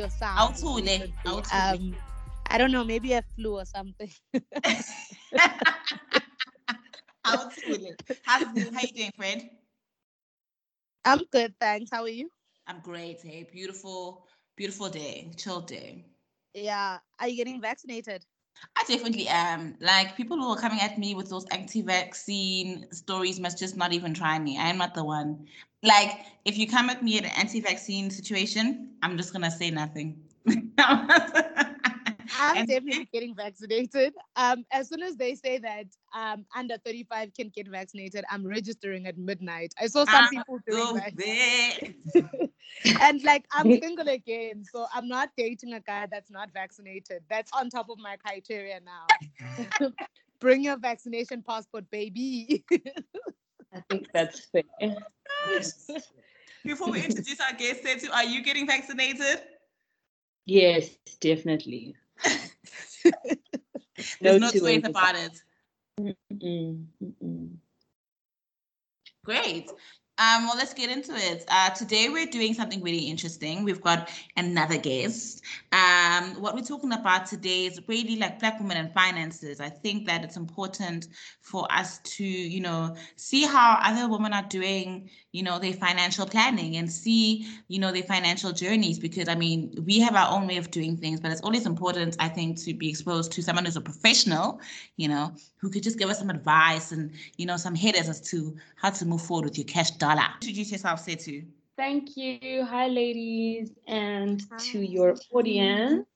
like your sound. Awuthule, recently. awuthule. Um, I don't know, maybe a flu or something. Awuthule. How's how you doing, Fred? I'm good, thanks. How are you? I'm great. Hey, beautiful, beautiful day, chill day. Yeah. Are you getting vaccinated? I definitely am. Like people who are coming at me with those anti-vaccine stories must just not even try me. I am not the one. Like if you come at me at an anti-vaccine situation, I'm just gonna say nothing. I'm And- definitely getting vaccinated. Um, as soon as they say that um under 35 can get vaccinated, I'm registering at midnight. I saw some Ah, people doing that. and like I'm single again, so I'm not dating a guy that's not vaccinated. That's on top of my criteria now. Bring your vaccination passport, baby. I think that's fair. Before we introduce our guest, Sethu, are you getting vaccinated? Yes, definitely. There's no two two ways about it. Mm-mm, mm-mm. Great. Um, well, let's get into it. Uh, today we're doing something really interesting. We've got another guest. Um, what we're talking about today is really like Black women and finances. I think that it's important for us to, you know, see how other women are doing, you know, their financial planning and see, you know, their financial journeys. Because I mean, we have our own way of doing things, but it's always important, I think, to be exposed to someone who's a professional, you know, who could just give us some advice and, you know, some headers as to how to move forward with your cash dollar. Introduce yourself, Sethu. Thank you. Hi, ladies, and to your audience.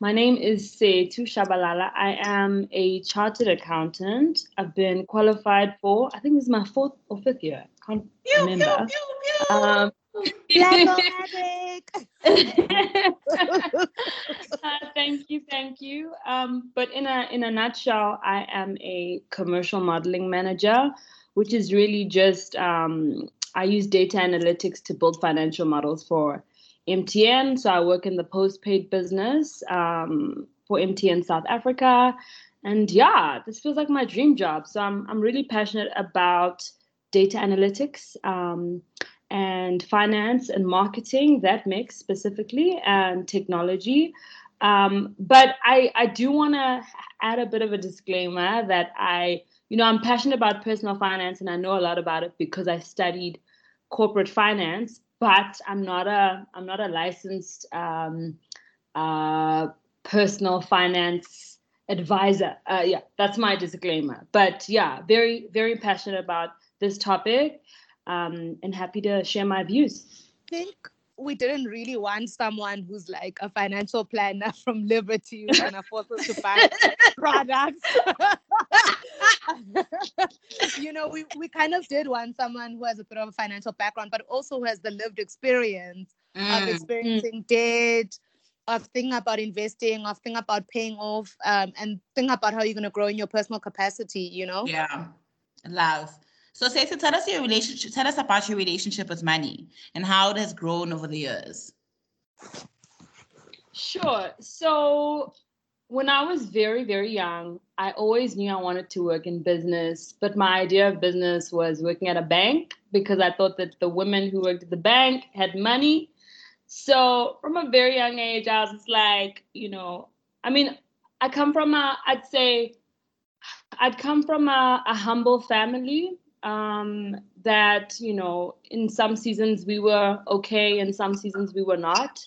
My name is Sethu Shabalala. I am a chartered accountant. I've been qualified for, I think this is my fourth or fifth year. Can't Pew, pew, remember. pew, pew. Um, Black. Uh, thank you, thank you. Um, but in a in a nutshell, I am a commercial modeling manager, which is really just um, I use data analytics to build financial models for MTN. So I work in the postpaid business um, for MTN South Africa, and yeah, this feels like my dream job. So I'm I'm really passionate about data analytics. Um, and finance and marketing, that mix specifically, and technology. Um, but I, I do want to add a bit of a disclaimer that I, you know, I'm passionate about personal finance and I know a lot about it because I studied corporate finance, but I'm not a, I'm not a licensed um, uh, personal finance advisor. Uh, yeah, that's my disclaimer. But yeah, very, very passionate about this topic um, and happy to share my views. think we didn't really want someone who's like a financial planner from Liberty who's gonna force us to buy products. you know, we, we kind of did want someone who has a bit of a financial background, but also who has the lived experience of Mm. experiencing debt, of thinking about investing, of thinking about paying off, um, and think about how you're gonna grow in your personal capacity, you know? Yeah, love. So, Sethu, tell us your relationship. Tell us about your relationship with money and how it has grown over the years. Sure. So when I was very, very young, I always knew I wanted to work in business, but my idea of business was working at a bank because I thought that the women who worked at the bank had money. So from a very young age, I was just like, you know, I mean, I come from a, I'd say, I'd come from a, a humble family um, that, you know, in some seasons we were okay, in some seasons we were not.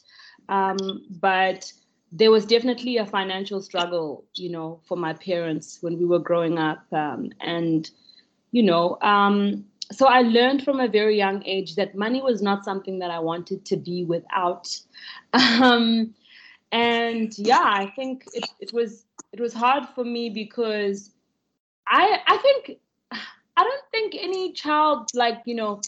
Um, but there was definitely a financial struggle, you know, for my parents when we were growing up. Um, and, you know, um, so I learned from a very young age that money was not something that I wanted to be without. Um, and yeah, I think it, it was it was hard for me because I I think I don't think any child like you know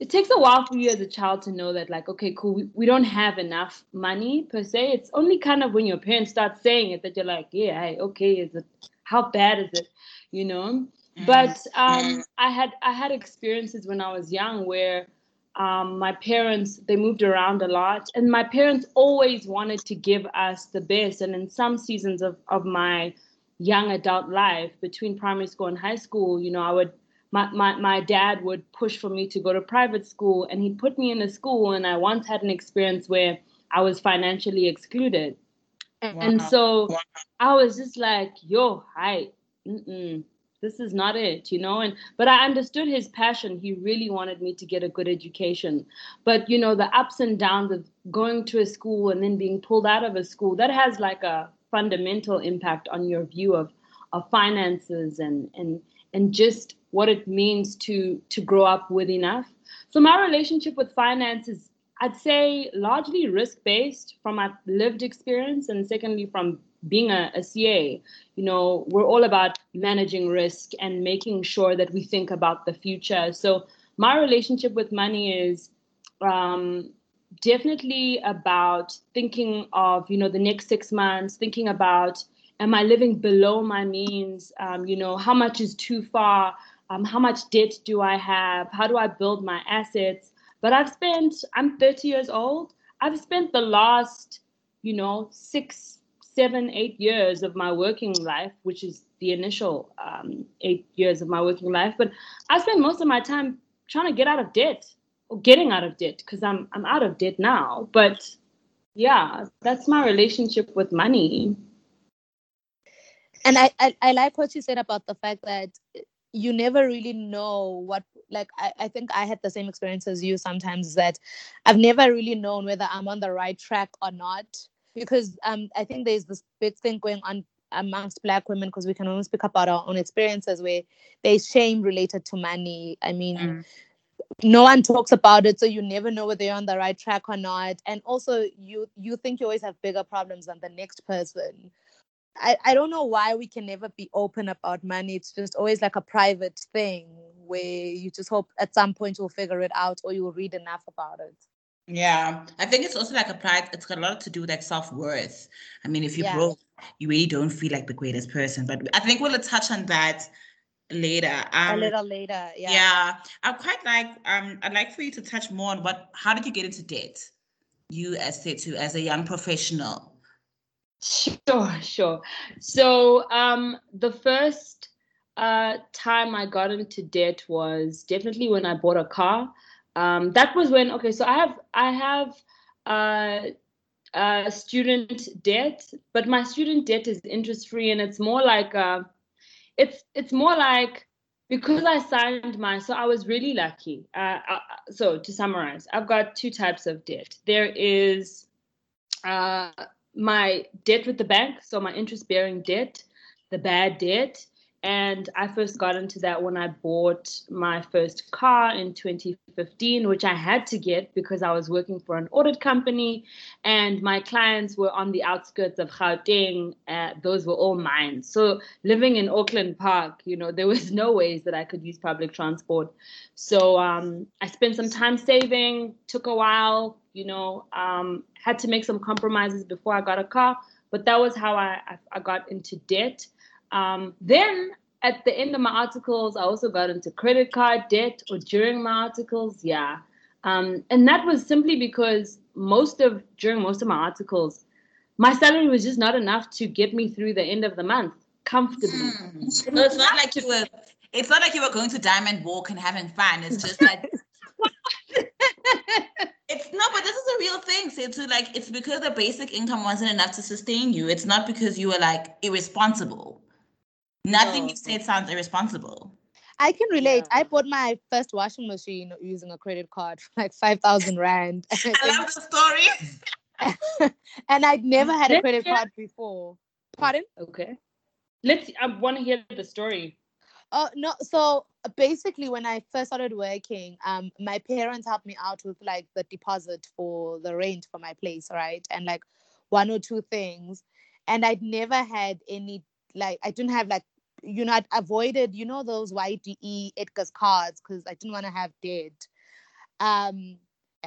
it takes a while for you as a child to know that like okay cool we, we don't have enough money per se. It's only kind of when your parents start saying it that you're like yeah okay is it how bad is it you know? But um, I had I had experiences when I was young where um, my parents they moved around a lot, and my parents always wanted to give us the best. And in some seasons of of my young adult life, between primary school and high school, you know, I would my, my, my dad would push for me to go to private school and he put me in a school and I once had an experience where I was financially excluded. Wow. And so wow. I was just like, yo, hi, this is not it, you know. And but I understood his passion. He really wanted me to get a good education. But you know, the ups and downs of going to a school and then being pulled out of a school, that has like a fundamental impact on your view of of finances and and and just what it means to to grow up with enough. So my relationship with finance is I'd say largely risk based from my lived experience, and secondly, from being a, a, CA. You know, we're all about managing risk and making sure that we think about the future. So, my relationship with money is um, definitely about thinking of, you know, the next six months, thinking about, am I living below my means? Um, you know, how much is too far? Um, how much debt do I have? How do I build my assets? But I've spent, I'm 30 years old. I've spent the last, you know, six, seven, eight years of my working life, which is the initial um, eight years of my working life. But I spent most of my time trying to get out of debt getting out of debt because I'm I'm out of debt now. But yeah, that's my relationship with money. And I, I, I like what you said about the fact that you never really know what like I, I think i had the same experience as you sometimes that i've never really known whether i'm on the right track or not because um i think there's this big thing going on amongst black women because we can only speak about our own experiences where there's shame related to money i mean mm. No one talks about it so you never know whether you're on the right track or not and also you you think you always have bigger problems than the next person I, I don't know why we can never be open about money. It's just always like a private thing where you just hope at some point you'll figure it out or you'll read enough about it. Yeah, I think it's also like a pride. It's got a lot to do with like self worth. I mean, if you yeah. broke, you really don't feel like the greatest person. But I think we'll touch on that later. Um, a little later, yeah. Yeah, I quite like. Um, I'd like for you to touch more on what. How did you get into debt? You as to as a young professional. Sure, sure. So um, the first uh, time I got into debt was definitely when I bought a car. Um, that was when okay. So I have I have uh, uh, student debt, but my student debt is interest free, and it's more like uh, it's it's more like because I signed my so I was really lucky. Uh, uh, so to summarize, I've got two types of debt. There is uh, my debt with the bank, so my interest bearing debt, the bad debt. And I first got into that when I bought my first car in 2015, which I had to get because I was working for an audit company and my clients were on the outskirts of Gauteng. Uh, those were all mine. So living in Auckland Park, you know, there was no ways that I could use public transport. So um, I spent some time saving, took a while, you know, um, had to make some compromises before I got a car, but that was how I, I, got into debt. Um, then at the end of my articles, I also got into credit card debt or during my articles. Yeah. Um, and that was simply because most of, during most of my articles, my salary was just not enough to get me through the end of the month comfortably. Hmm. So it's not like you were, it's not like you were going to Diamond Walk and having fun. It's just like it's no, but this is a real thing. So to like, it's because the basic income wasn't enough to sustain you. It's not because you were like irresponsible. Nothing no. you said sounds irresponsible. I can relate. Yeah. I bought my first washing machine using a credit card for like five thousand rand. I, I love the story. and I'd never had a credit card before. Pardon? Okay. Let's. I want to hear the story. Oh no! So basically, when I first started working, um, my parents helped me out with like the deposit for the rent for my place, right? And like one or two things, and I'd never had any like I didn't have like you know I'd avoided you know those YDE Edgars cards because I didn't want to have debt. Um,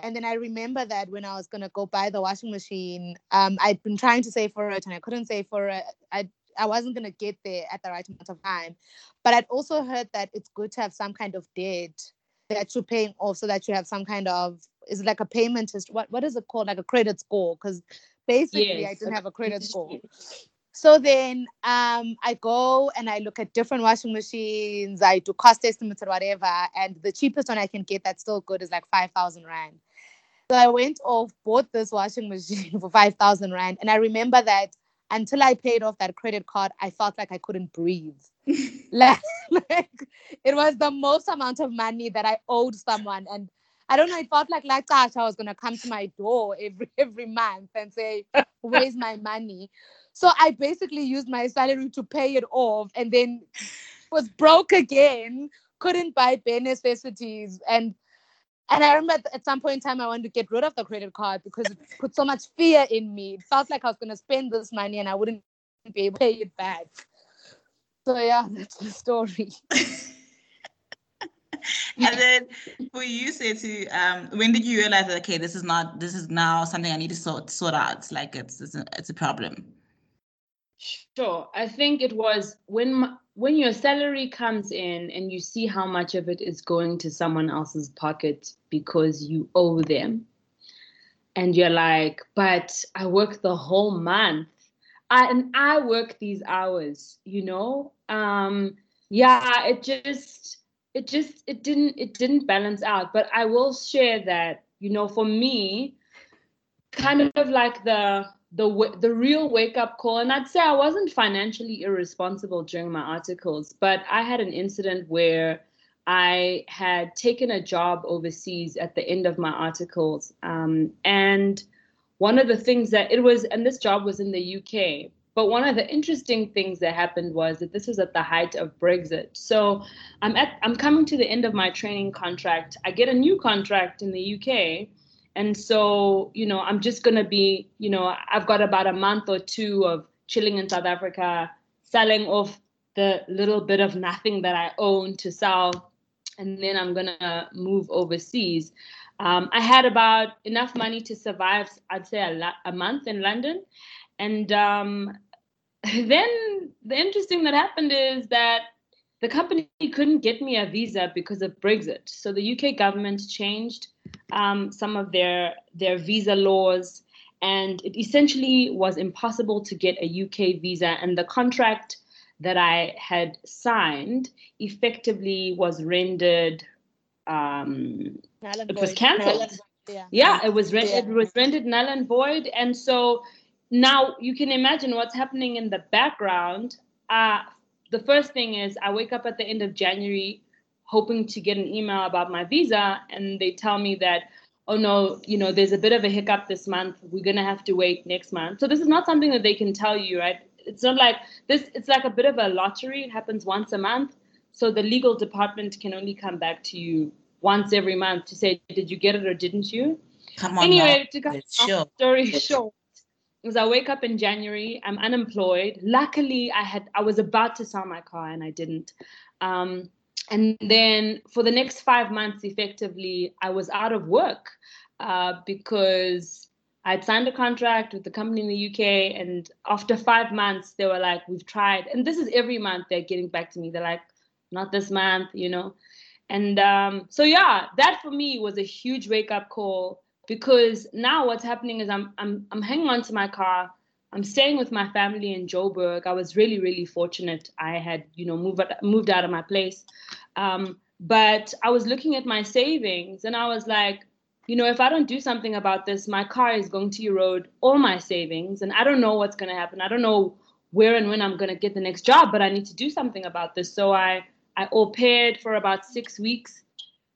and then I remember that when I was gonna go buy the washing machine, um, I'd been trying to save for it and I couldn't save for it. I I wasn't gonna get there at the right amount of time. But I'd also heard that it's good to have some kind of debt that you're paying off so that you have some kind of is like a payment test. What what is it called? Like a credit score? Because basically yes. I didn't have a credit score. So then um, I go and I look at different washing machines. I do cost estimates or whatever, and the cheapest one I can get that's still good is like five thousand rand. So I went off, bought this washing machine for five thousand rand, and I remember that until I paid off that credit card, I felt like I couldn't breathe. like, like it was the most amount of money that I owed someone, and I don't know. It felt like like gosh, I was gonna come to my door every every month and say, "Where's my money?" So I basically used my salary to pay it off, and then was broke again. Couldn't buy bare necessities, and and I remember at some point in time I wanted to get rid of the credit card because it put so much fear in me. It felt like I was gonna spend this money and I wouldn't be able to pay it back. So yeah, that's the story. and then for you to um when did you realize that okay this is not this is now something i need to sort sort out like it's it's a, it's a problem sure. I think it was when when your salary comes in and you see how much of it is going to someone else's pocket because you owe them and you're like but i work the whole month. I, and i work these hours you know? Um yeah it just it just it didn't it didn't balance out. But i will share that you know for me kind of like the the the real wake up call and i'd say i wasn't financially irresponsible during my articles but i had an incident where i had taken a job overseas at the end of my articles um, and one of the things that it was and this job was in the uk but one of the interesting things that happened was that this was at the height of Brexit. So I'm at I'm coming to the end of my training contract. I get a new contract in the UK. And so, you know, I'm just gonna be, you know, I've got about a month or two of chilling in South Africa, selling off the little bit of nothing that I own to sell, and then I'm gonna move overseas. Um, I had about enough money to survive, I'd say, a, a month in London, and um, then the interesting that happened is that the company couldn't get me a visa because of Brexit. So the UK government changed um, some of their their visa laws, and it essentially was impossible to get a UK visa. And the contract that I had signed effectively was rendered. Um, it was cancelled. Yeah. yeah, it was re- yeah. it was rendered null and void, and so now you can imagine what's happening in the background. Uh, the first thing is I wake up at the end of January hoping to get an email about my visa, and they tell me that, oh no, you know, there's a bit of a hiccup this month. We're gonna have to wait next month. So this is not something that they can tell you, right? It's not like this. It's like a bit of a lottery. It happens once a month. So the legal department can only come back to you once every month to say, did you get it or didn't you? Come on. Anyway, to cut sure. story short, because I wake up in January, I'm unemployed. Luckily, I had I was about to sell my car and I didn't. Um, and then for the next five months, effectively, I was out of work uh, because I'd signed a contract with the company in the UK, and after five months, they were like, "We've tried," and this is every month they're getting back to me. They're like, "Not this month," you know. And um, so yeah, that for me was a huge wake up call because now what's happening is I'm I'm I'm hanging on to my car. I'm staying with my family in Joburg. I was really really fortunate. I had you know moved moved out of my place, um, but I was looking at my savings and I was like, you know, if I don't do something about this, my car is going to erode all my savings, and I don't know what's going to happen. I don't know where and when I'm going to get the next job, but I need to do something about this. So I I au paired for about six weeks,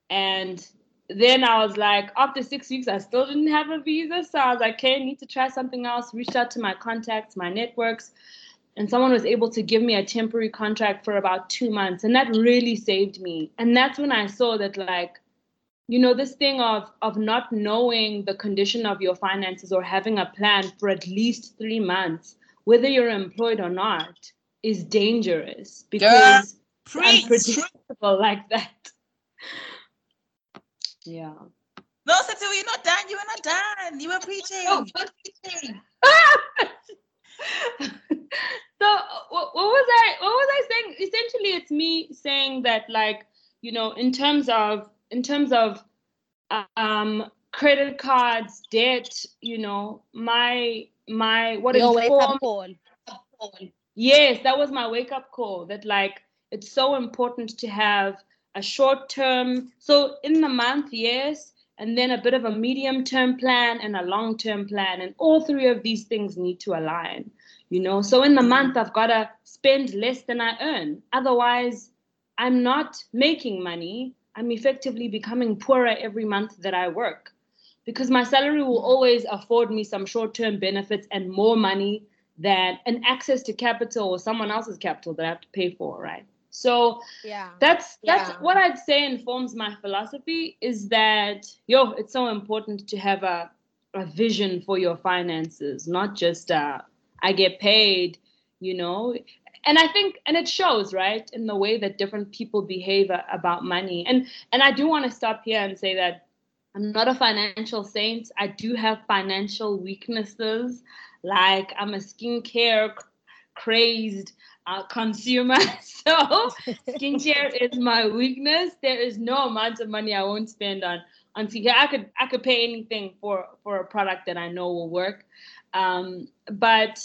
and then I was like, after six weeks, I still didn't have a visa. So I was like, okay, I need to try something else. Reached out to my contacts, my networks, and someone was able to give me a temporary contract for about two months. And that really saved me. And that's when I saw that, like, you know, this thing of of not knowing the condition of your finances or having a plan for at least three months, whether you're employed or not, is dangerous because unpredictable like that. Yeah. No, Sethu, you're not done. You were not done. You were preaching. Oh, preaching. so what, what was I what was I saying? Essentially it's me saying that like, you know, in terms of in terms of um credit cards, debt, you know, my my what Your informed, call. Yes, that was my wake up call. That like it's so important to have a short term. So in the month, yes, and then a bit of a medium term plan and a long term plan, and all three of these things need to align. You know, so in the month I've got to spend less than I earn. Otherwise, I'm not making money. I'm effectively becoming poorer every month that I work because my salary will always afford me some short term benefits and more money than an access to capital or someone else's capital that I have to pay for, right? So yeah, that's that's Yeah. what I'd say informs my philosophy is that yo, it's so important to have a a vision for your finances, not just uh I get paid, you know. And I think and it shows, right, in the way that different people behave a- about money. And and I do want to stop here and say that I'm not a financial saint. I do have financial weaknesses. Like I'm a skincare crazed uh, consumer. So skincare is my weakness. There is no amount of money I won't spend on on skincare. I could I could pay anything for for a product that I know will work. Um, but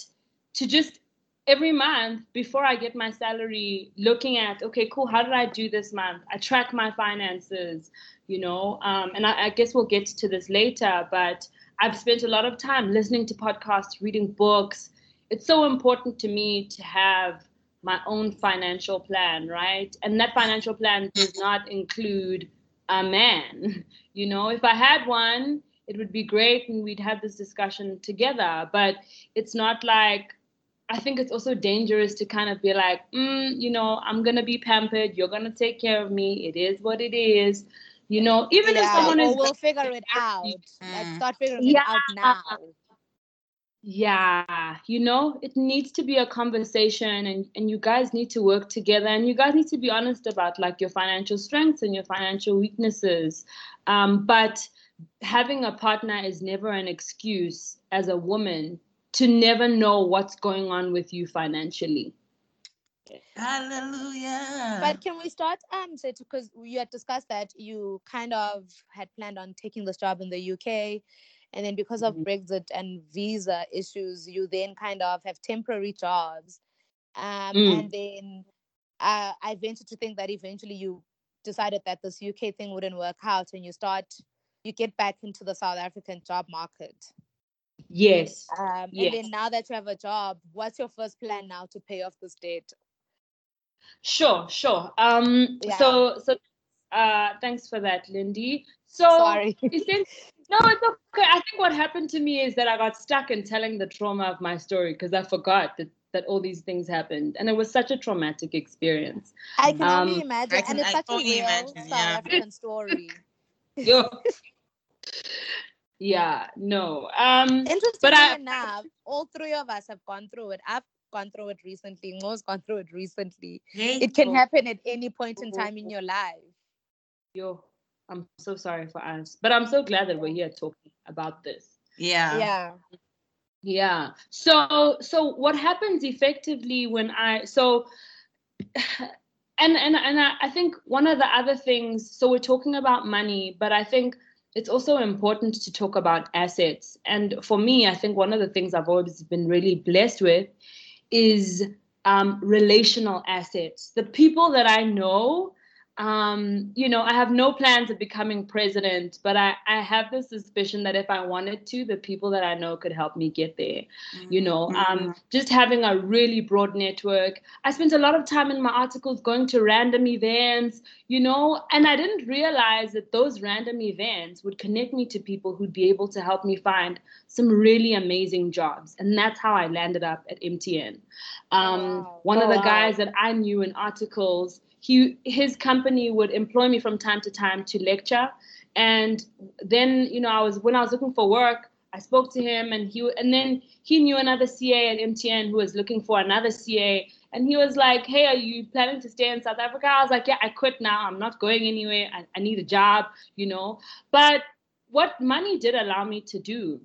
to just every month before I get my salary, looking at okay, cool, how did I do this month? I track my finances, you know, um, and I, I guess we'll get to this later. But I've spent a lot of time listening to podcasts, reading books. It's so important to me to have my own financial plan, right? And that financial plan does not include a man. You know, if I had one, it would be great and we'd have this discussion together. But it's not like, I think it's also dangerous to kind of be like, mm, you know, I'm going to be pampered. You're going to take care of me. It is what it is. You know, even if someone is we'll figure it out. Like Mm. start figuring Yeah. it out now. Yeah, you know, it needs to be a conversation and, and you guys need to work together and you guys need to be honest about like your financial strengths and your financial weaknesses. Um, but having a partner is never an excuse as a woman to never know what's going on with you financially. Hallelujah. But can we start um so because you had discussed that you kind of had planned on taking this job in the UK and then because of Mhm. Brexit and visa issues you then kind of have temporary jobs um Mm. and then uh, I venture to think that eventually you decided that this UK thing wouldn't work out and you start you get back into the South African job market. Yes. Um, Yes. And then now that you have a job, what's your first plan now to pay off this debt? Sure, sure. Um Yeah. so so uh thanks for that, Lindy. So Sorry. no, it's okay. I think what happened to me is that I got stuck in telling the trauma of my story because I forgot that, that all these things happened. And it was such a traumatic experience. I can only Um, imagine, can- and it's I such a real imagine, South yeah. African story. Yo. yeah, no. Um Interestingly I- enough, all three of us have gone through it. I've gone through it recently. Mo's gone through it recently. Hey, It can Oh. happen at any point in time in your life. yo, I'm so sorry for us. But I'm so glad that we're here talking about this. yeah. Yeah. Yeah. So so what happens effectively when I so and and and I, I think one of the other things so we're talking about money, but I think it's also important to talk about assets. And for me, I think one of the things I've always been really blessed with is um, relational assets. The people that I know, um, you know, I have no plans of becoming president, but I, I have the suspicion that if I wanted to, the people that I know could help me get there. You know, um, just having a really broad network. I spent a lot of time in my articles going to random events, you know, and I didn't realize that those random events would connect me to people who'd be able to help me find some really amazing jobs. And that's how I landed up at MTN. Um, Wow. One Oh, of the wow. guys that I knew in articles, he his company would employ me from time to time to lecture. And then, you know, I was when I was looking for work, I spoke to him, and he and then he knew another CA at MTN who was looking for another CA, and he was like, "Hey, are you planning to stay in South Africa?" I was like, "Yeah, I quit now. I'm not going anywhere. I, I need a job, you know." But what money did allow me to do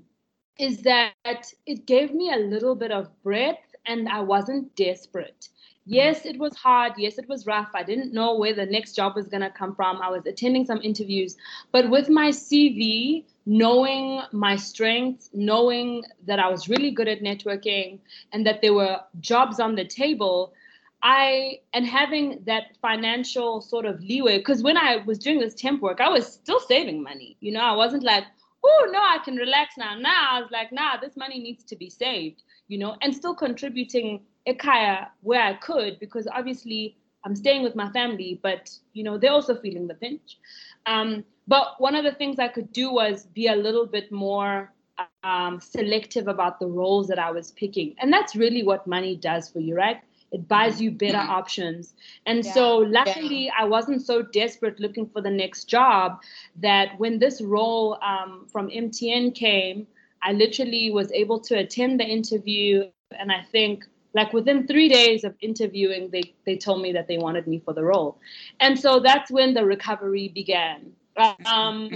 is that it gave me a little bit of breadth, and I wasn't desperate. Yes, it was hard. Yes, it was rough. I didn't know where the next job was going to come from. I was attending some interviews, but with my CV, knowing my strengths, knowing that I was really good at networking and that there were jobs on the table, I and having that financial sort of leeway because when I was doing this temp work, I was still saving money. You know, I wasn't like, oh no, I can relax now. Now I was like, nah, this money needs to be saved. You know, and still contributing ekhaya where I could because obviously I'm staying with my family, but you know they're also feeling the pinch. Um, but one of the things I could do was be a little bit more um, selective about the roles that I was picking, and that's really what money does for you, right? It buys you better mm-hmm. options. And yeah. so, luckily, yeah. I wasn't so desperate looking for the next job that when this role um, from MTN came, I literally was able to attend the interview. And I think like within three days of interviewing they, they told me that they wanted me for the role. And so that's when the recovery began. Um,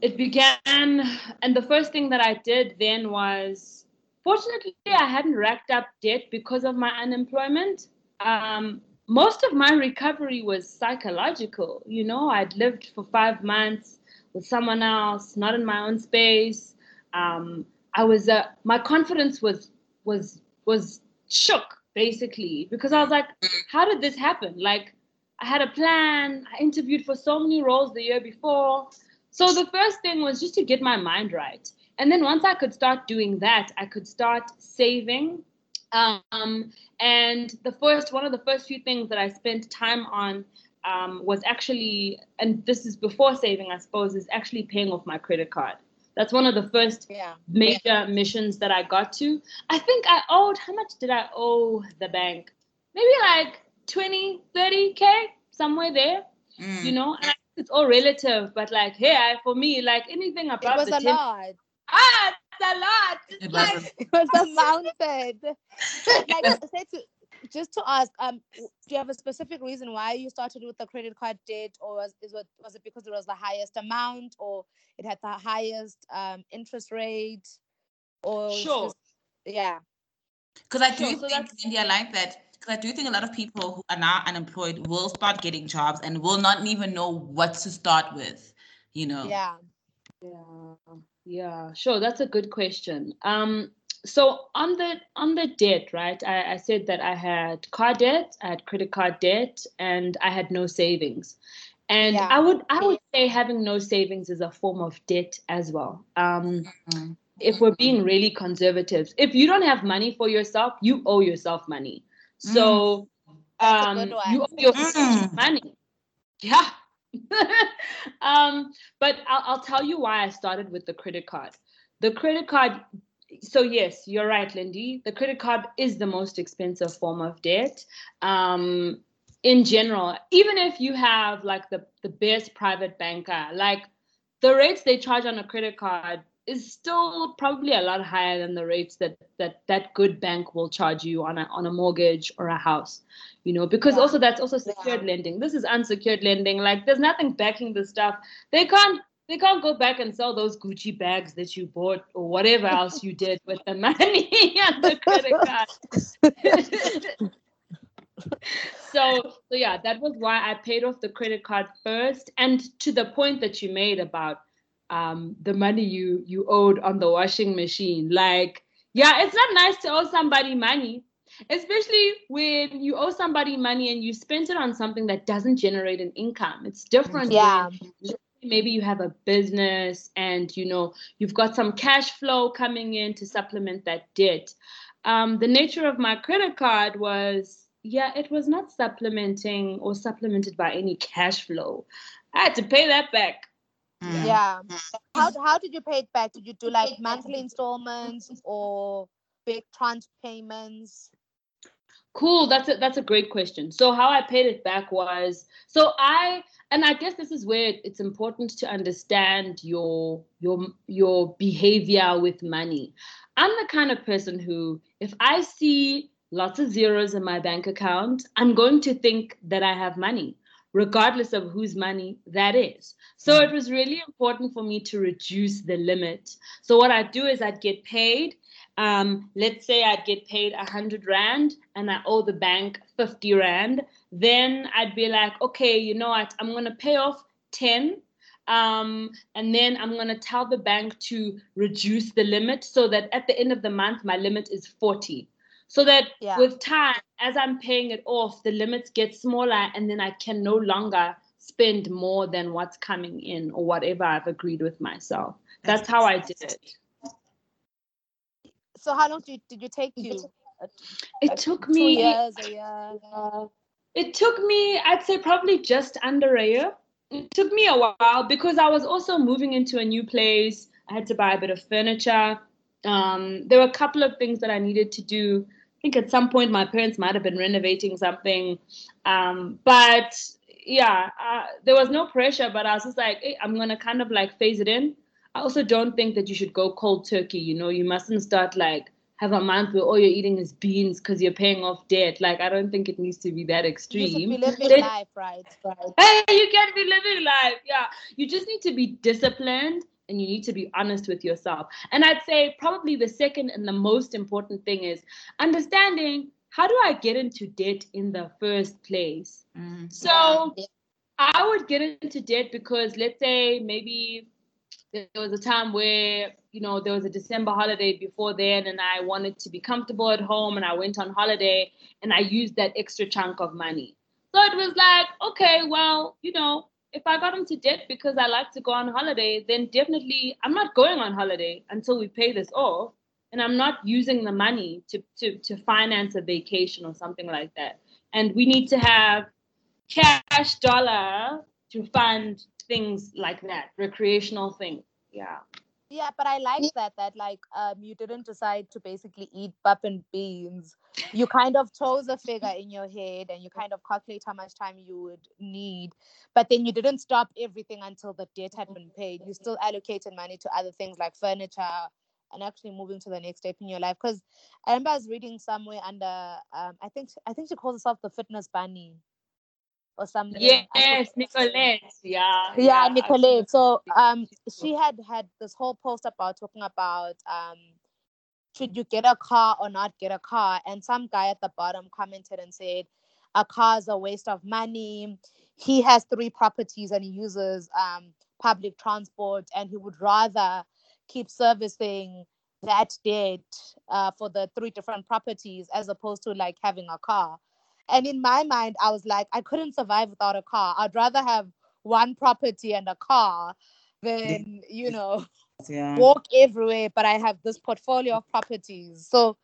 it began and the first thing that i did then was fortunately i hadn't racked up debt because of my unemployment. Um, most of my recovery was psychological. You know i'd lived for five months with someone else not in my own space um, i was uh, my confidence was was was shook basically because I was like, how did this happen? Like, I had a plan. I interviewed for so many roles the year before. So the first thing was just to get my mind right. And then once I could start doing that, I could start saving. Um, and the first, one of the first few things that I spent time on um, was actually, and this is before saving, I suppose, is actually paying off my credit card. That's one of the first yeah. major yeah. missions that I got to. I think I owed, how much did I owe the bank? Maybe like 20, 30K, somewhere there, mm. you know? And it's all relative, but like, hey, for me, like anything above it was the a 10, lot. Ah, it's a lot. It's it, like, was, it was a mountain. like, say to, just to ask, um, do you have a specific reason why you started with the credit card debt, or was is what was it because it was the highest amount, or it had the highest um interest rate, or sure, just, yeah. Because I do sure, think so India like that. Because I do think a lot of people who are now unemployed will start getting jobs and will not even know what to start with. You know. Yeah. Yeah. Yeah. Sure. That's a good question. Um so on the on the debt, right? I, I said that I had car debt, I had credit card debt, and I had no savings. And yeah. I would I would say having no savings is a form of debt as well. Um, mm-hmm. If we're being really conservative, if you don't have money for yourself, you owe yourself money. So mm. um, you owe yourself mm. money. Yeah. um, but I'll, I'll tell you why I started with the credit card. The credit card so yes, you're right, Lindy. The credit card is the most expensive form of debt. Um, in general, even if you have like the, the best private banker, like the rates they charge on a credit card is still probably a lot higher than the rates that that that good bank will charge you on a on a mortgage or a house you know because yeah. also that's also secured yeah. lending this is unsecured lending like there's nothing backing the stuff they can't they can't go back and sell those Gucci bags that you bought or whatever else you did with the money and the credit card. so, so yeah, that was why I paid off the credit card first. And to the point that you made about um, the money you you owed on the washing machine, like, yeah, it's not nice to owe somebody money, especially when you owe somebody money and you spent it on something that doesn't generate an income. It's different. Yeah maybe you have a business and you know you've got some cash flow coming in to supplement that debt. Um, the nature of my credit card was yeah it was not supplementing or supplemented by any cash flow. I had to pay that back. Mm. yeah. How, how did you pay it back? Did you do like monthly installments or big tranche payments cool. That's a that's a great question. So how i paid it back was so i and i guess this is where it's important to understand your your your behavior with money. I'm the kind of person who if i see lots of zeros in my bank account i'm going to think that i have money regardless of whose money that is. So mm. it was really important for me to reduce the limit. So what i'd do is i'd get paid um, let's say I'd get paid 100 Rand and I owe the bank 50 Rand, then I'd be like, okay, you know what? I'm going to pay off 10. Um, and then I'm going to tell the bank to reduce the limit so that at the end of the month, my limit is 40. So that Yeah. with time, as I'm paying it off, the limits get smaller and then I can no longer spend more than what's coming in or whatever I've agreed with myself. That's how I did it. So how long did, did you take you? It took me years, a year. It took me, I'd say, probably just under a year. It took me a while because I was also moving into a new place. I had to buy a bit of furniture. Um, there were a couple of things that I needed to do. I think at some point my parents might have been renovating something. Um, but yeah, uh, there was no pressure, but I was just like, hey, I'm going to kind of like phase it in. I also don't think that you should go cold turkey. You know, you mustn't start like have a month where all you're eating is beans because you're paying off debt. Like, I don't think it needs to be that You should extreme. be living life, right? Right. Hey, you can't be living life. Yeah. You just need to be disciplined and you need to be honest with yourself. And I'd say probably the second and the most important thing is understanding how do I get into debt in the first place? Mm. So Yeah. I would get into debt because let's say maybe there was a time where you know there was a December holiday before then and I wanted to be comfortable at home and I went on holiday and I used that extra chunk of money. So it was like, okay, well, you know, if I got into debt because I like to go on holiday, then definitely I'm not going on holiday until we pay this off. And I'm not using the money to, to, to finance a vacation or something like that. And we need to have cash dollar to fund things like that, recreational things. Yeah. Yeah, but I like that that like um you didn't decide to basically eat pap and beans. You kind of chose a figure in your head and you kind of calculate how much time you would need. But then you didn't stop everything until the debt had been paid. You still allocated money to other things like furniture and actually moving to the next step in your life. Because I remember I was reading somewhere under um I think I think she calls herself the fitness bunny or something. Yes. Nicolette. Yeah. yeah, I've Nicolette. So um she had had this whole post about talking about um should you get a car or not get a car and some guy at the bottom commented and said a car is a waste of money he has three properties and he uses um public transport and he would rather keep servicing that debt uh, for the three different properties as opposed to like having a car and in my mind i was like i couldn't survive without a car i'd rather have one property and a car than you know Yeah. walk everywhere but i have this portfolio of properties so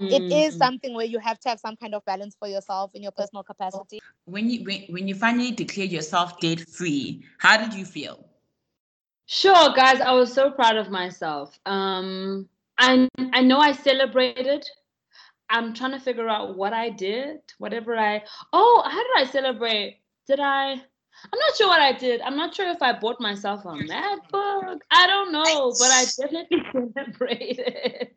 it is something where you have to have some kind of balance for yourself in your personal capacity When you when, when you finally declared yourself debt free, how did you feel? Sure, guys, I was so proud of myself. Um, I I know I celebrated. I'm trying to figure out what I did, whatever I. Oh, how did I celebrate? Did I? I'm not sure what I did. I'm not sure if I bought myself a MacBook. I don't know, but I definitely celebrated.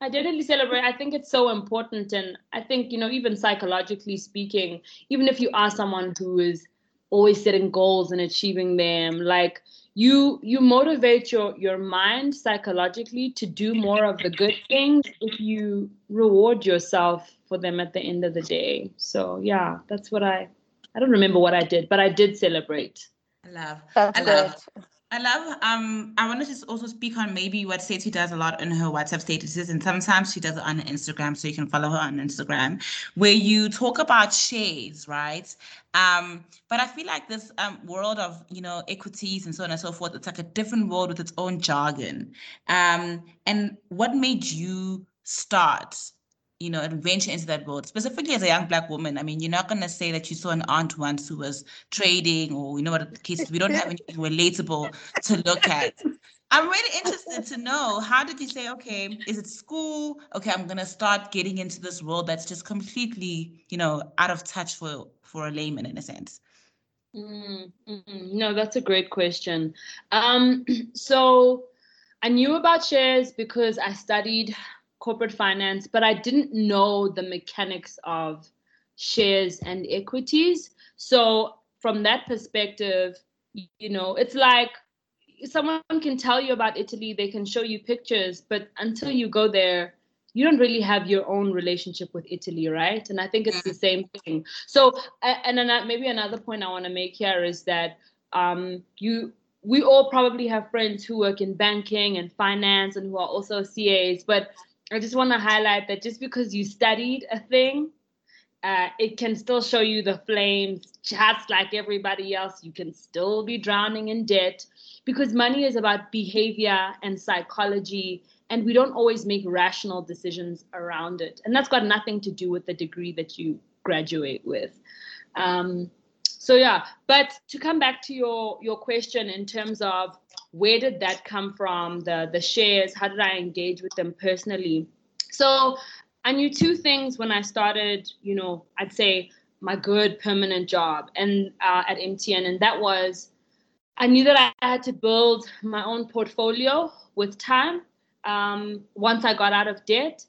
I definitely celebrate. I think it's so important, and I think you know, even psychologically speaking, even if you are someone who is always setting goals and achieving them, like you you motivate your your mind psychologically to do more of the good things if you reward yourself for them at the end of the day so yeah that's what i i don't remember what i did but i did celebrate I love. That's I love. I love. Um, I want to just also speak on maybe what Sethu does a lot in her WhatsApp statuses, and sometimes she does it on Instagram, so you can follow her on Instagram, where you talk about shares, right? Um, but I feel like this um world of you know equities and so on and so forth, it's like a different world with its own jargon. Um, and what made you start? You know, and venture into that world, specifically as a young black woman. I mean, you're not gonna say that you saw an aunt once who was trading, or you know what the case. We don't have anything relatable to look at. I'm really interested to know how did you say, okay, is it school? Okay, I'm gonna start getting into this world that's just completely, you know, out of touch for for a layman in a sense. Mm, no that's a great question um so i knew about shares because i studied corporate finance but i didn't know the mechanics of shares and equities. So from that perspective you know it's like someone can tell you about italy they can show you pictures but until you go there you don't really have your own relationship with italy right? And i think it's the same thing. So and then maybe another point i want to make here is that Um, you we all probably have friends who work in banking and finance and who are also CAs, but I just want to highlight that just because you studied a thing, uh, it can still show you the flames just like everybody else. You can still be drowning in debt because money is about behavior and psychology, and we don't always make rational decisions around it. And that's got nothing to do with the degree that you graduate with. Um, so yeah but to come back to your your question in terms of where did that come from? The the shares how did i engage with them personally? So i knew two things when i started you know i'd say my good permanent job and uh, at mtn and that was i knew that i had to build my own portfolio with time um, once i got out of debt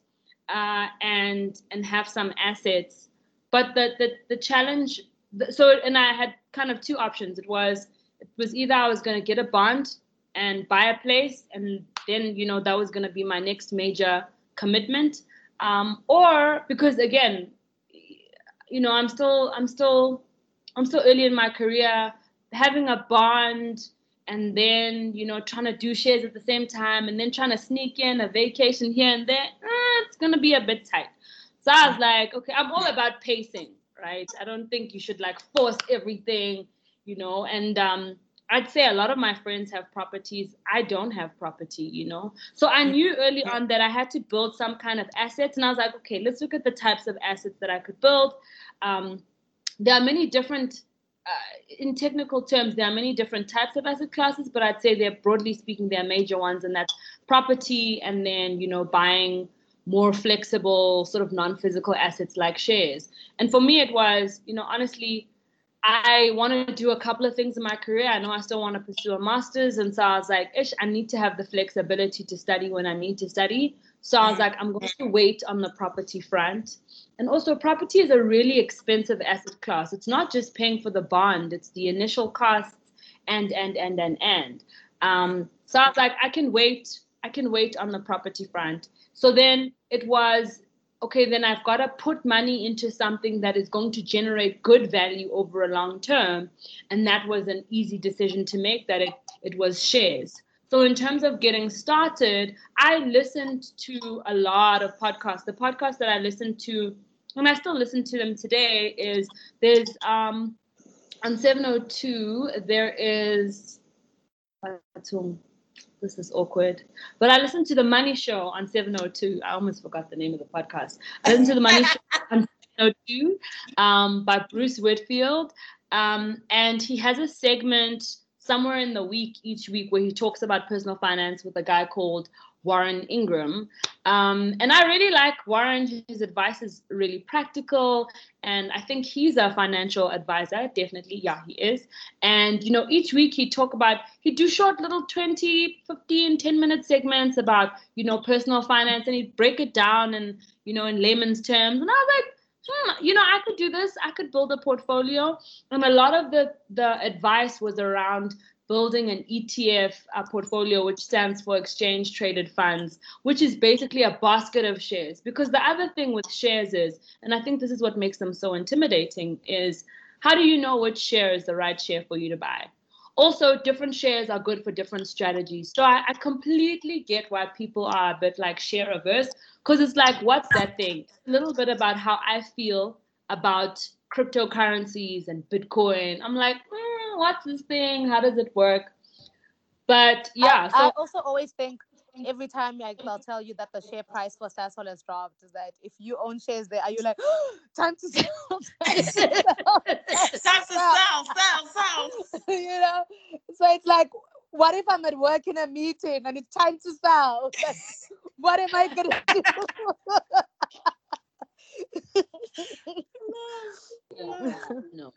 uh, and and have some assets. But the the, the challenge so and I had kind of two options. It was it was either I was going to get a bond and buy a place, and then you know that was going to be my next major commitment, um, or because again, you know I'm still I'm still I'm still early in my career, having a bond and then you know trying to do shares at the same time and then trying to sneak in a vacation here and there eh, it's going to be a bit tight so i was like okay i'm all about pacing right? I don't think you should like force everything, you know. And um, I'd say a lot of my friends have properties. I don't have property, you know. So I knew early on that I had to build some kind of assets, and I was like, okay, let's look at the types of assets that I could build. Um, there are many different. Uh, in technical terms, there are many different types of asset classes, but I'd say they're broadly speaking, they're major ones, and that's property, and then you know buying more flexible sort of non-physical assets like shares. And for me, it was, you know, honestly, I want to do a couple of things in my career. I know I still want to pursue a master's. And so I was like, ish, I need to have the flexibility to study when I need to study. So I was like, I'm going to wait on the property front. And also, property is a really expensive asset class. It's not just paying for the bond, it's the initial costs and, and, and, and, and. Um, so I was like, I can wait. I can wait on the property front. So then it was okay, then I've got to put money into something that is going to generate good value over a long term. And that was an easy decision to make that it, it was shares. So, in terms of getting started, I listened to a lot of podcasts. The podcast that I listened to, and I still listen to them today, is there's um, on 702, there is. Uh, this is awkward. But I listened to the Money Show on 702. I almost forgot the name of the podcast. I listened to the Money Show on 702 um, by Bruce Whitfield. Um, and he has a segment somewhere in the week, each week, where he talks about personal finance with a guy called Warren Ingram. Um, and I really like Warren. His advice is really practical. And I think he's a financial advisor. Definitely. Yeah, he is. And, you know, each week he talk about, he do short little 20, 15, 10 minute segments about, you know, personal finance and he'd break it down and, you know, in layman's terms. And I was like, hmm, you know, I could do this. I could build a portfolio. And a lot of the the advice was around building an ETF uh, portfolio, which stands for exchange traded funds, which is basically a basket of shares. Because the other thing with shares is, and I think this is what makes them so intimidating, is how do you know which share is the right share for you to buy? Also, different shares are good for different strategies. So I, I completely get why people are a bit like share averse, because it's like, what's that thing? A little bit about how I feel about cryptocurrencies and Bitcoin. I'm like, mm, what's this thing? How does it work? But yeah, I, so I also always think every time like they'll tell you that the share price for Sasol has dropped, is that if you own shares there, are you like oh, time to sell? time to sell, sell, sell, sell. you know, so it's like, what if I'm at work in a meeting and it's time to sell? Like, what am I gonna do? no. no.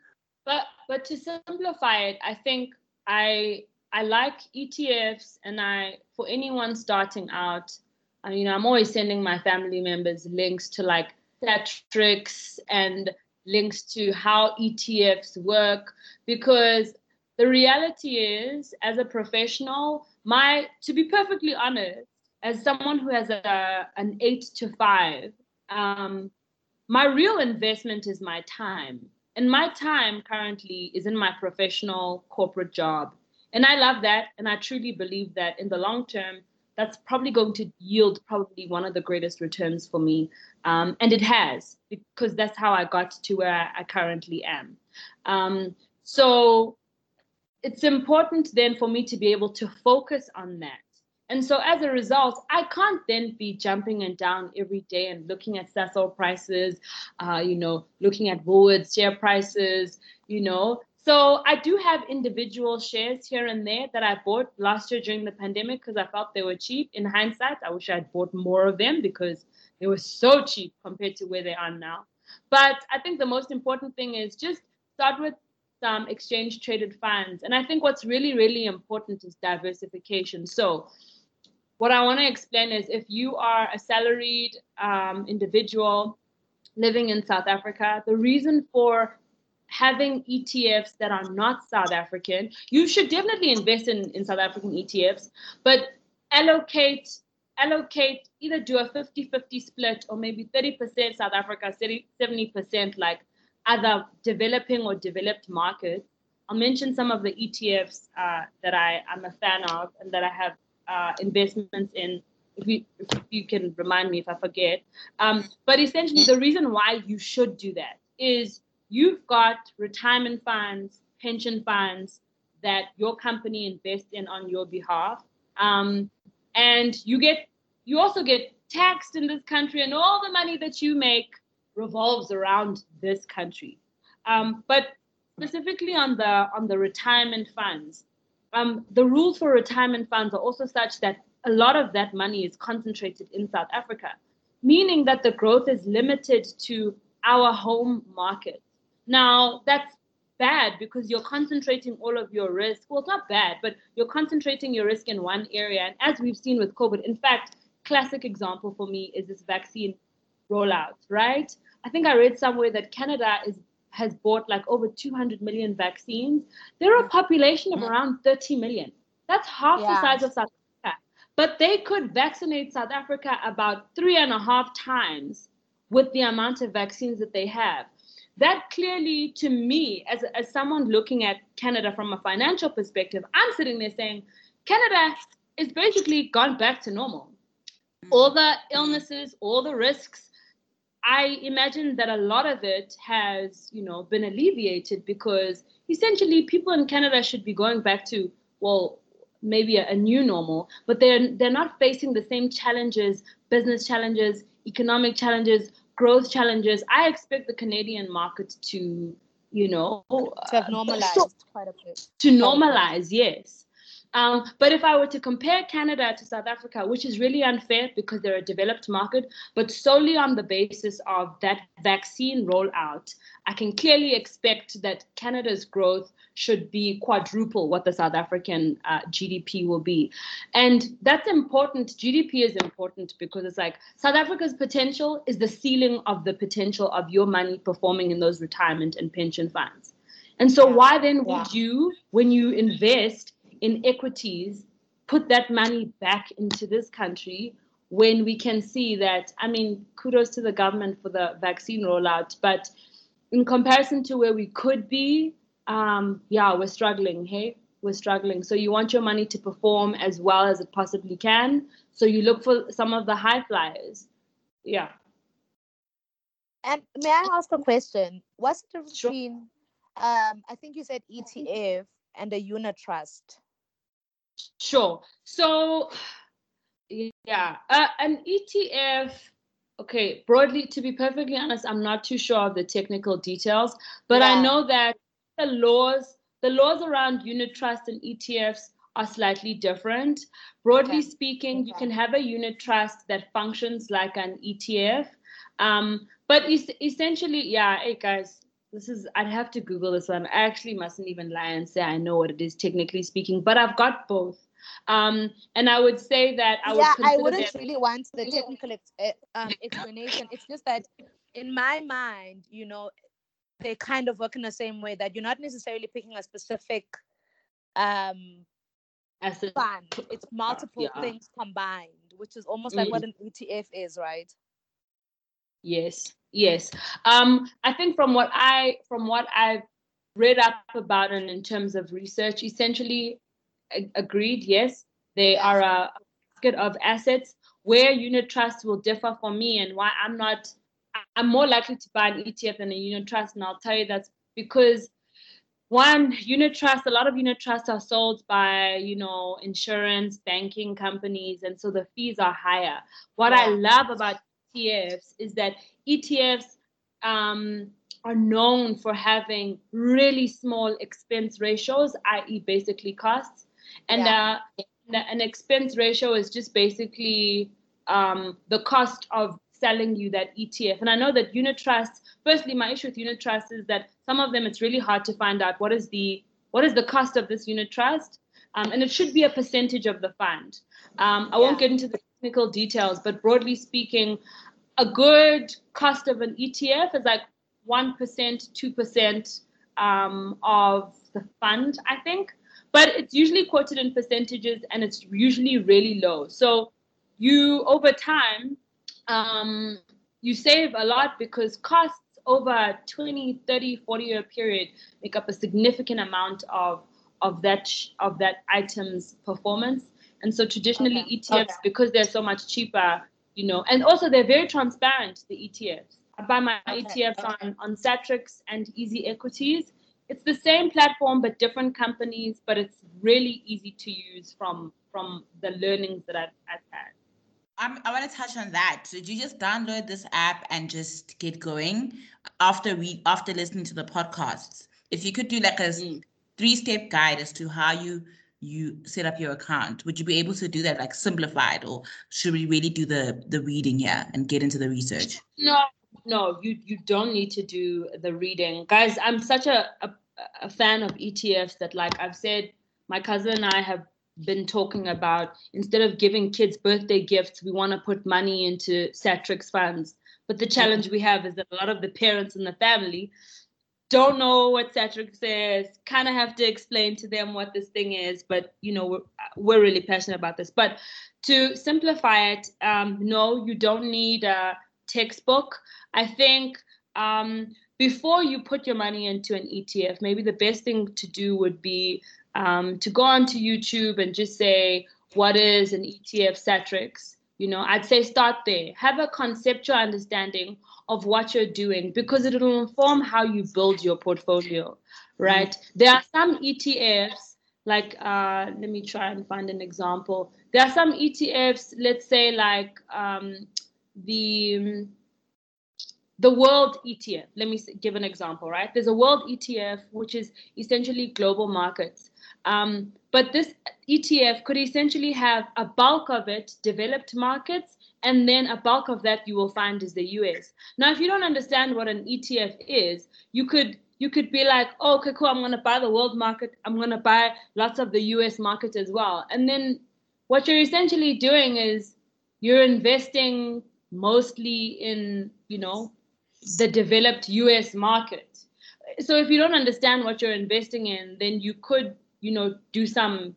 But but to simplify it, I think I I like ETFs, and I for anyone starting out, I, know, I'm always sending my family members links to like Satrix and links to how ETFs work because the reality is, as a professional, my to be perfectly honest, as someone who has a an eight to five, um, my real investment is my time And my time currently is in my professional corporate job. And I love that. And I truly believe that in the long term, that's probably going to yield probably one of the greatest returns for me. Um, and it has, because that's how I got to where I, currently am. Um, so it's important then for me to be able to focus on that. And so as a result, I can't then be jumping and down every day and looking at Sasol prices, uh, you know, looking at Woolworths share prices, you know. So I do have individual shares here and there that I bought last year during the pandemic because I felt they were cheap. In hindsight, I wish I'd bought more of them because they were so cheap compared to where they are now. But I think the most important thing is just start with some exchange traded funds. And I think what's really, really important is diversification. So what I want to explain is if you are a salaried um, individual living in South Africa, the reason for having ETFs that are not South African, you should definitely invest in, in South African ETFs, but allocate allocate either do a 50-50 split or maybe 30% South Africa, 70% like other developing or developed markets. I'll mention some of the ETFs uh, that I, am a fan of and that I have uh, investments in. If you, if you can remind me if I forget. Um, but essentially, the reason why you should do that is you've got retirement funds, pension funds that your company invests in on your behalf. Um, and you get you also get taxed in this country and all the money that you make revolves around this country. Um, but specifically on the on the retirement funds, um, the rules for retirement funds are also such that a lot of that money is concentrated in South Africa, meaning that the growth is limited to our home market. Now that's bad because you're concentrating all of your risk. Well, it's not bad, but you're concentrating your risk in one area. And as we've seen with COVID, in fact, classic example for me is this vaccine rollout, right? I think I read somewhere that Canada is has bought like over 200 million vaccines. They're a mm-hmm. population of mm-hmm. around 30 million. That's half yeah. the size of South Africa. But they could vaccinate South Africa about three and a half times with the amount of vaccines that they have. That clearly, to me, as, as someone looking at Canada from a financial perspective, I'm sitting there saying, Canada is basically gone back to normal. All mm-hmm. the illnesses, all the risks, I imagine that a lot of it has, you know, been alleviated because essentially people in Canada should be going back to, well, maybe a, a new normal, but they're they're not facing the same challenges, business challenges, economic challenges, growth challenges. I expect the Canadian market to, you know, to have normalized uh, quite a bit. To normalize, yes. Um, but if I were to compare Canada to South Africa, which is really unfair because they're a developed market, but solely on the basis of that vaccine rollout, I can clearly expect that Canada's growth should be quadruple what the South African uh, GDP will be. And that's important. GDP is important because it's like South Africa's potential is the ceiling of the potential of your money performing in those retirement and pension funds. And so, why then would you, when you invest, in equities put that money back into this country when we can see that i mean kudos to the government for the vaccine rollout but in comparison to where we could be um, yeah we're struggling hey? We're struggling. So you want your money to perform as well as it possibly can. So you look for some of the high flyers. Yeah. And may i ask a question? What's the difference sure. between um, i think you said etf and a unit trust Sure. So, yeah, uh, an ETF. Okay, broadly, to be perfectly honest, I'm not too sure of the technical details, but yeah. I know that the laws, the laws around unit trust and ETFs are slightly different. Broadly okay. speaking, okay. you can have a unit trust that functions like an ETF, um, but es- essentially, yeah, hey guys, this is I'd have to Google this one. I actually mustn't even lie and say I know what it is technically speaking, but I've got both. Um, and I would say that I yeah, I wouldn't really want the technical ex- eh, um, explanation. It's just that in my mind, you know, they kind of work in the same way that you're not necessarily picking a specific um as a fund. It's multiple yeah. things combined, which is almost mm. like what mm. an ETF is, right? Yes. Yes. Um, I think from what I from what I've read up about and in terms of research, essentially a- agreed, yes, they are a basket of assets. Where unit trusts will differ for me and why I'm not I'm more likely to buy an ETF than a unit trust, and I'll tell you that's because one unit trust a lot of unit trusts are sold by you know insurance banking companies and so the fees are higher what yeah. i love about etfs is that etfs um, are known for having really small expense ratios i.e basically costs and yeah. uh, an expense ratio is just basically um, the cost of selling you that ETF. And I know that unit trusts, firstly, my issue with unit trusts is that some of them it's really hard to find out what is the what is the cost of this unit trust. Um, and it should be a percentage of the fund. Um, I yeah. won't get into the technical details, but broadly speaking, a good cost of an ETF is like 1%, 2% um, of the fund, I think. But it's usually quoted in percentages and it's usually really low. So you, over time, um, you save a lot because costs over a 20 30 40 year period make up a significant amount of of that of that item's performance and so traditionally okay. etfs okay. because they're so much cheaper you know and also they're very transparent the etfs i buy my okay. etfs on on satrix and easy equities it's the same platform but different companies but it's really easy to use from from the learnings that i've, I've had I'm, i want to touch on that. So did you just download this app and just get going after we after listening to the podcasts? If you could do like a mm. three step guide as to how you you set up your account, would you be able to do that like simplified, or should we really do the the reading here and get into the research? No, no, you you don't need to do the reading, guys. I'm such a, a, a fan of ETFs that like I've said, my cousin and I have been talking about instead of giving kids birthday gifts, we want to put money into Satrix funds. But the challenge we have is that a lot of the parents in the family don't know what Satrix is, kind of have to explain to them what this thing is. But, you know, we're, we're really passionate about this. But to simplify it, um, no, you don't need a textbook. I think um, before you put your money into an ETF, maybe the best thing to do would be um, to go onto YouTube and just say, what is an ETF Satrix? You know, I'd say start there. Have a conceptual understanding of what you're doing because it will inform how you build your portfolio, right? Mm-hmm. There are some ETFs, like, uh, let me try and find an example. There are some ETFs, let's say, like um, the the world ETF. Let me give an example, right? There's a world ETF, which is essentially global markets. Um, but this ETF could essentially have a bulk of it developed markets, and then a bulk of that you will find is the US. Now, if you don't understand what an ETF is, you could you could be like, oh, okay, cool, I'm gonna buy the world market, I'm gonna buy lots of the US market as well. And then what you're essentially doing is you're investing mostly in, you know, the developed US market. So if you don't understand what you're investing in, then you could you know do some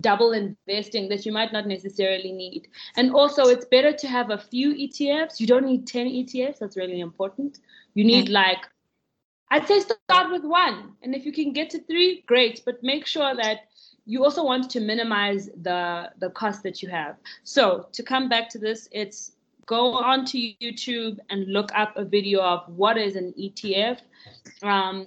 double investing that you might not necessarily need. And also it's better to have a few etfs you don't need 10 etfs that's really important. You need mm-hmm. like i'd say start with one. And if you can get to three great. But make sure that you also want to minimize the the cost that you have. So to come back to this it's go onto youtube and look up a video of what is an etf um,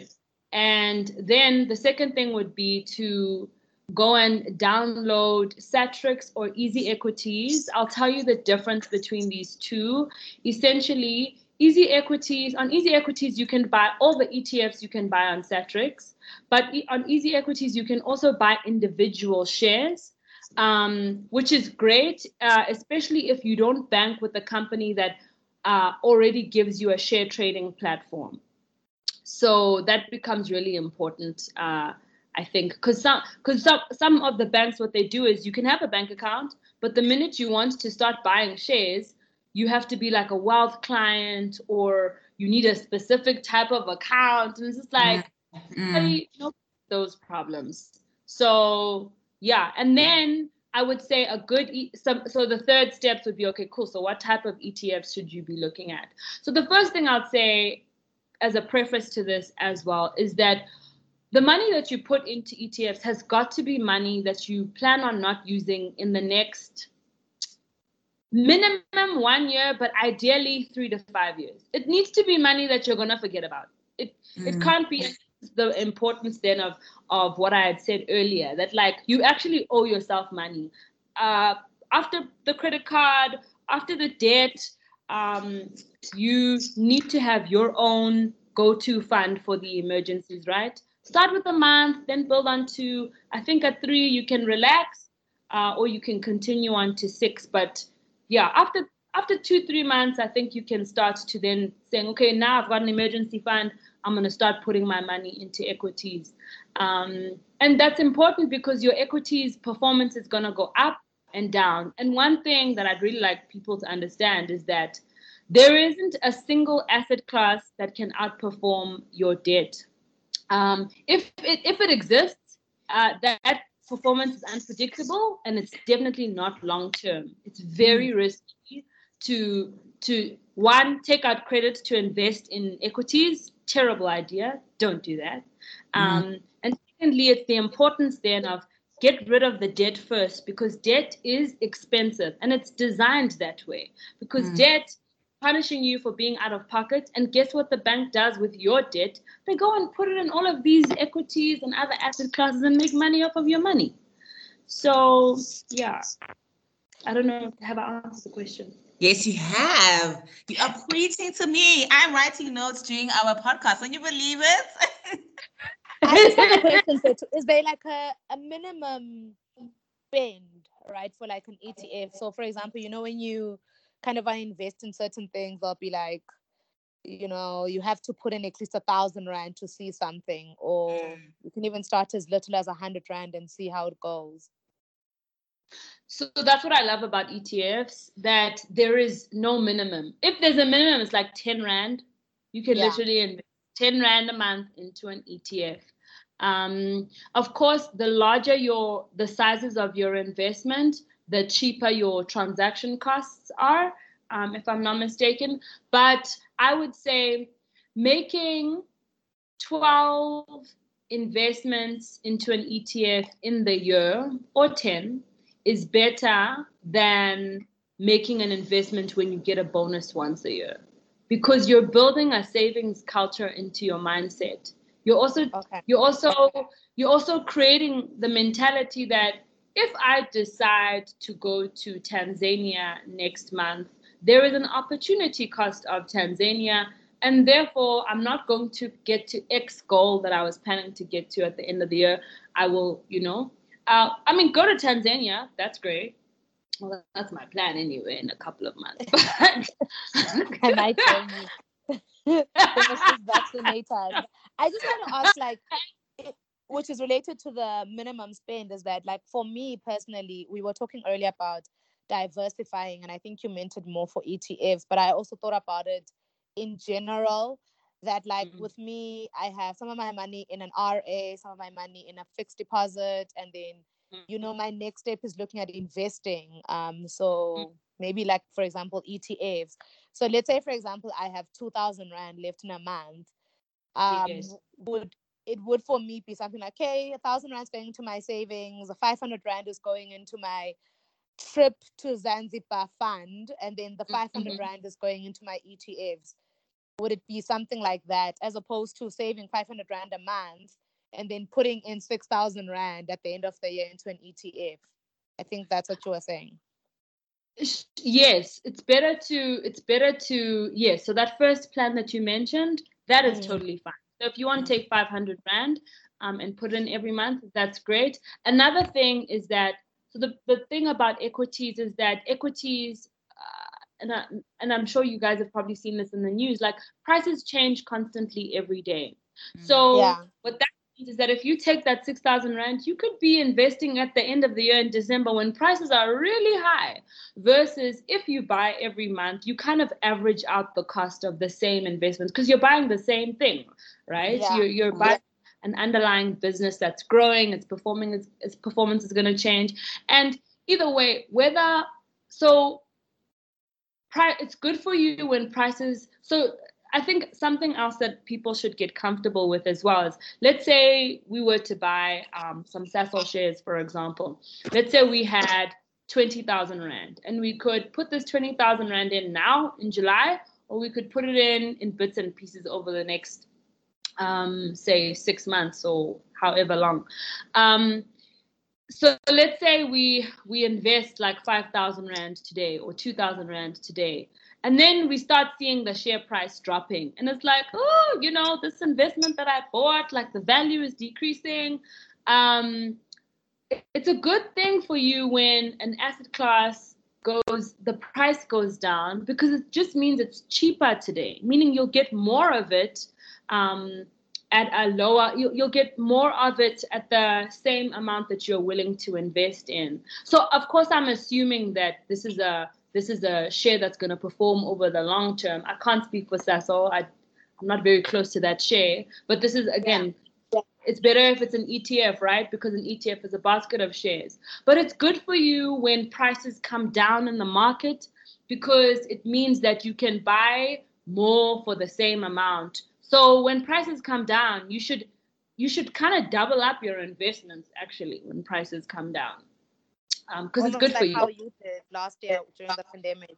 and then the second thing would be to go and download Satrix or Easy Equities. I'll tell you the difference between these two. Essentially, Easy Equities, on Easy Equities, you can buy all the ETFs you can buy on Satrix, but on Easy Equities, you can also buy individual shares. Um, which is great, uh, especially if you don't bank with a company that uh, already gives you a share trading platform. So that becomes really important, uh, I think, because some because some some of the banks what they do is you can have a bank account, but the minute you want to start buying shares, you have to be like a wealth client or you need a specific type of account, and it's just like mm. no those problems. So yeah, and then I would say a good e- so, so the third steps would be okay, cool. So what type of ETFs should you be looking at? So the first thing I'd say as a preface to this as well is that the money that you put into ETFs has got to be money that you plan on not using in the next minimum one year, but ideally three to five years. It needs to be money that you're gonna forget about. It mm. it can't be the importance then of of what I had said earlier that like you actually owe yourself money. Uh, after the credit card, after the debt, um, you need to have your own go-to fund for the emergencies, right? Start with a month, then build on to I think at three you can relax, uh, or you can continue on to six. But yeah, after after two three months, I think you can start to then saying, okay, now I've got an emergency fund. I'm going to start putting my money into equities. Um, and that's important because your equities performance is going to go up and down. And one thing that I'd really like people to understand is that there isn't a single asset class that can outperform your debt. Um, if, it, if it exists, uh, that, that performance is unpredictable and it's definitely not long term. It's very mm. risky to to one take out credit to invest in equities terrible idea. Don't do that. Mm-hmm. Um, and secondly, it's the importance then of get rid of the debt first because debt is expensive and it's designed that way because mm. debt punishing you for being out of pocket and guess what the bank does with your debt they go and put it in all of these equities and other asset classes and make money off of your money so yeah i don't know have i answered the question Yes, you have. You are preaching to me. I'm writing notes during our podcast. Can you believe it? I just have a question. Is there like a, a minimum spend, right, for like an ETF? So, for example, you know, when you kind of I invest in certain things, I'll be like, you know, you have to put in at least a thousand rand to see something, or mm. you can even start as little as a hundred rand and see how it goes. So that's what I love about ETFs that there is no minimum. If there's a minimum, it's like 10 Rand. You can yeah. literally invest 10 Rand a month into an ETF. Um, of course, the larger your the sizes of your investment, the cheaper your transaction costs are, um, if I'm not mistaken. But I would say making 12 investments into an ETF in the year or 10 is better than making an investment when you get a bonus once a year because you're building a savings culture into your mindset you're also okay. you're also you're also creating the mentality that if i decide to go to tanzania next month there is an opportunity cost of tanzania and therefore i'm not going to get to x goal that i was planning to get to at the end of the year i will you know uh, I mean, go to Tanzania. That's great. Well, that's my plan anyway in a couple of months. Can I tell you? vaccinated. I just want to ask, like, which is related to the minimum spend, is that, like, for me personally, we were talking earlier about diversifying, and I think you meant it more for ETFs, but I also thought about it in general that like mm-hmm. with me i have some of my money in an ra some of my money in a fixed deposit and then mm-hmm. you know mm-hmm. my next step is looking at investing um so mm-hmm. maybe like for example etfs so let's say for example i have 2000 rand left in a month um yes. would it would for me be something like okay a thousand rand going to my savings a 500 rand is going into my trip to zanzibar fund and then the 500 mm-hmm. rand is going into my etfs would it be something like that as opposed to saving 500 rand a month and then putting in 6000 rand at the end of the year into an etf i think that's what you were saying yes it's better to it's better to yes so that first plan that you mentioned that is mm. totally fine so if you want to take 500 rand um, and put in every month that's great another thing is that so the, the thing about equities is that equities and I, and I'm sure you guys have probably seen this in the news. Like prices change constantly every day. Mm. So yeah. what that means is that if you take that six thousand rand, you could be investing at the end of the year in December when prices are really high. Versus if you buy every month, you kind of average out the cost of the same investments because you're buying the same thing, right? Yeah. You're you're buying. An underlying business that's growing, its performing, its, its performance is going to change. And either way, whether so pri- it's good for you when prices so I think something else that people should get comfortable with as well is let's say we were to buy um, some Sasol shares, for example. Let's say we had 20,000 Rand and we could put this 20,000 Rand in now in July, or we could put it in in bits and pieces over the next, um, say, six months or however long. Um, so let's say we we invest like 5,000 Rand today or 2,000 Rand today and then we start seeing the share price dropping. And it's like, oh, you know, this investment that I bought, like the value is decreasing. Um, it's a good thing for you when an asset class goes, the price goes down because it just means it's cheaper today, meaning you'll get more of it. Um, at a lower you, you'll get more of it at the same amount that you're willing to invest in so of course i'm assuming that this is a this is a share that's going to perform over the long term. I can't speak for Sasol. I, I'm not very close to that share, but this is again, yeah. it's better if it's an ETF, right? Because an ETF is a basket of shares. But it's good for you when prices come down in the market because it means that you can buy more for the same amount. So when prices come down, you should you should kind of double up your investments actually when prices come down because um, it's good like for you. How you did last year during the pandemic.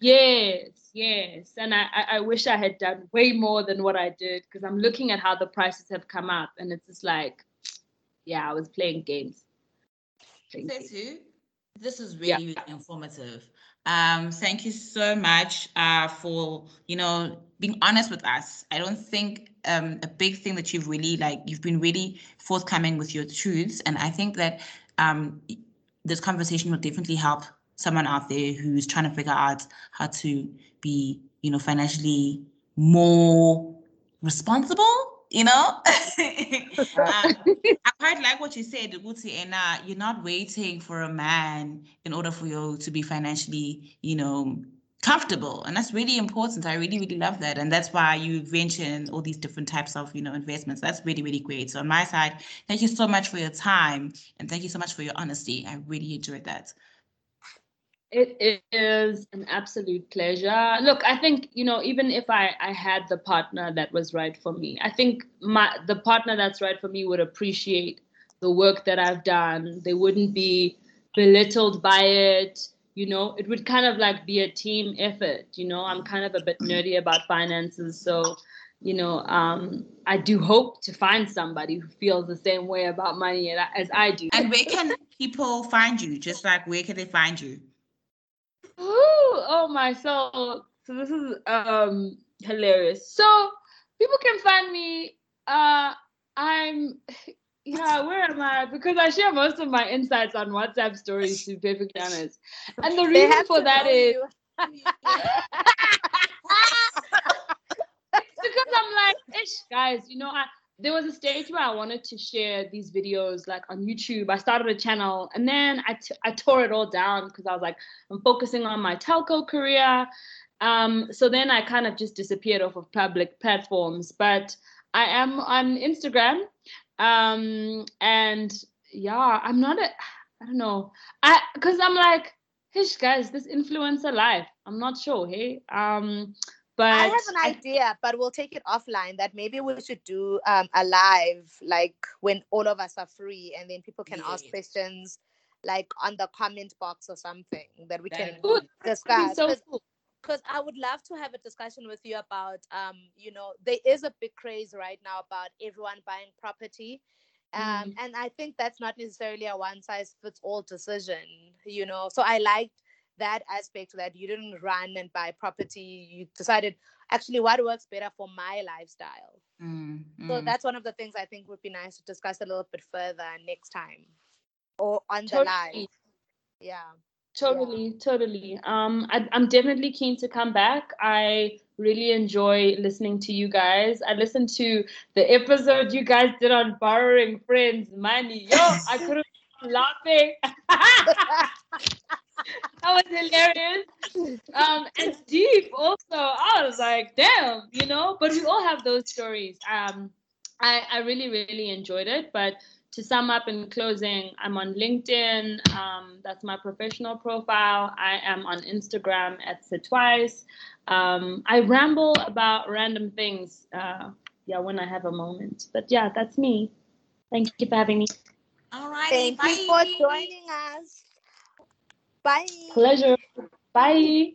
Yes, yes, and I, I wish I had done way more than what I did because I'm looking at how the prices have come up, and it's just like, yeah, I was playing games. Playing games. This is really, yeah. really informative. Um, thank you so much uh, for you know being honest with us. I don't think um, a big thing that you've really like you've been really forthcoming with your truths, and I think that um, this conversation will definitely help someone out there who's trying to figure out how to be, you know, financially more responsible. You know, um, I quite like what you said, Guti, and uh, you're not waiting for a man in order for you to be financially, you know, comfortable and that's really important. I really really love that and that's why you mentioned all these different types of you know investments. That's really really great. So on my side thank you so much for your time and thank you so much for your honesty. I really enjoyed that. It is an absolute pleasure. Look i think you know even if i i had the partner that was right for me i think my the partner that's right for me would appreciate the work that i've done. They wouldn't be belittled by it you know it would kind of like be a team effort you know? I'm kind of a bit nerdy about finances so you know um, i do hope to find somebody who feels the same way about money as i do. And where can people find you? Just like where can they find you? Ooh, oh my soul. so this is um hilarious. So people can find me uh i'm yeah, where am I? Because I share most of my insights on WhatsApp stories, to be perfectly honest. And the reason for that is because I'm like, guys, you know, I there was a stage where I wanted to share these videos like on YouTube. I started a channel and then I, t- I tore it all down because I was like, I'm focusing on my telco career. Um, so then I kind of just disappeared off of public platforms. But I am on Instagram um, and yeah, I'm not a, I don't know. I, cause I'm like, hey guys, this influencer life. I'm not sure. Hey, um, but I have an idea, but we'll take it offline. That maybe we should do um, a live, like when all of us are free, and then people can yeah. ask questions, like on the comment box or something that we that can discuss. So cool because I would love to have a discussion with you about, um, you know, there is a big craze right now about everyone buying property. Um, mm. And I think that's not necessarily a one size fits all decision, you know. So I liked that aspect that you didn't run and buy property. You decided actually what works better for my lifestyle. Mm, mm. So that's one of the things I think would be nice to discuss a little bit further next time or on totally. the live. Yeah. Totally, totally. Um, I, I'm definitely keen to come back. I really enjoy listening to you guys. I listened to the episode you guys did on borrowing friends' money. Yo, I couldn't stop laughing. that was hilarious. Um, and deep also. I was like, damn, you know. But we all have those stories. Um, I I really really enjoyed it, but to sum up in closing, I'm on LinkedIn. Um, that's my professional profile. I am on Instagram at Setwice. Um, I ramble about random things. Uh, yeah, when I have a moment. But yeah, that's me. Thank you for having me. All right. Thank you for joining us. Bye. Pleasure. Bye.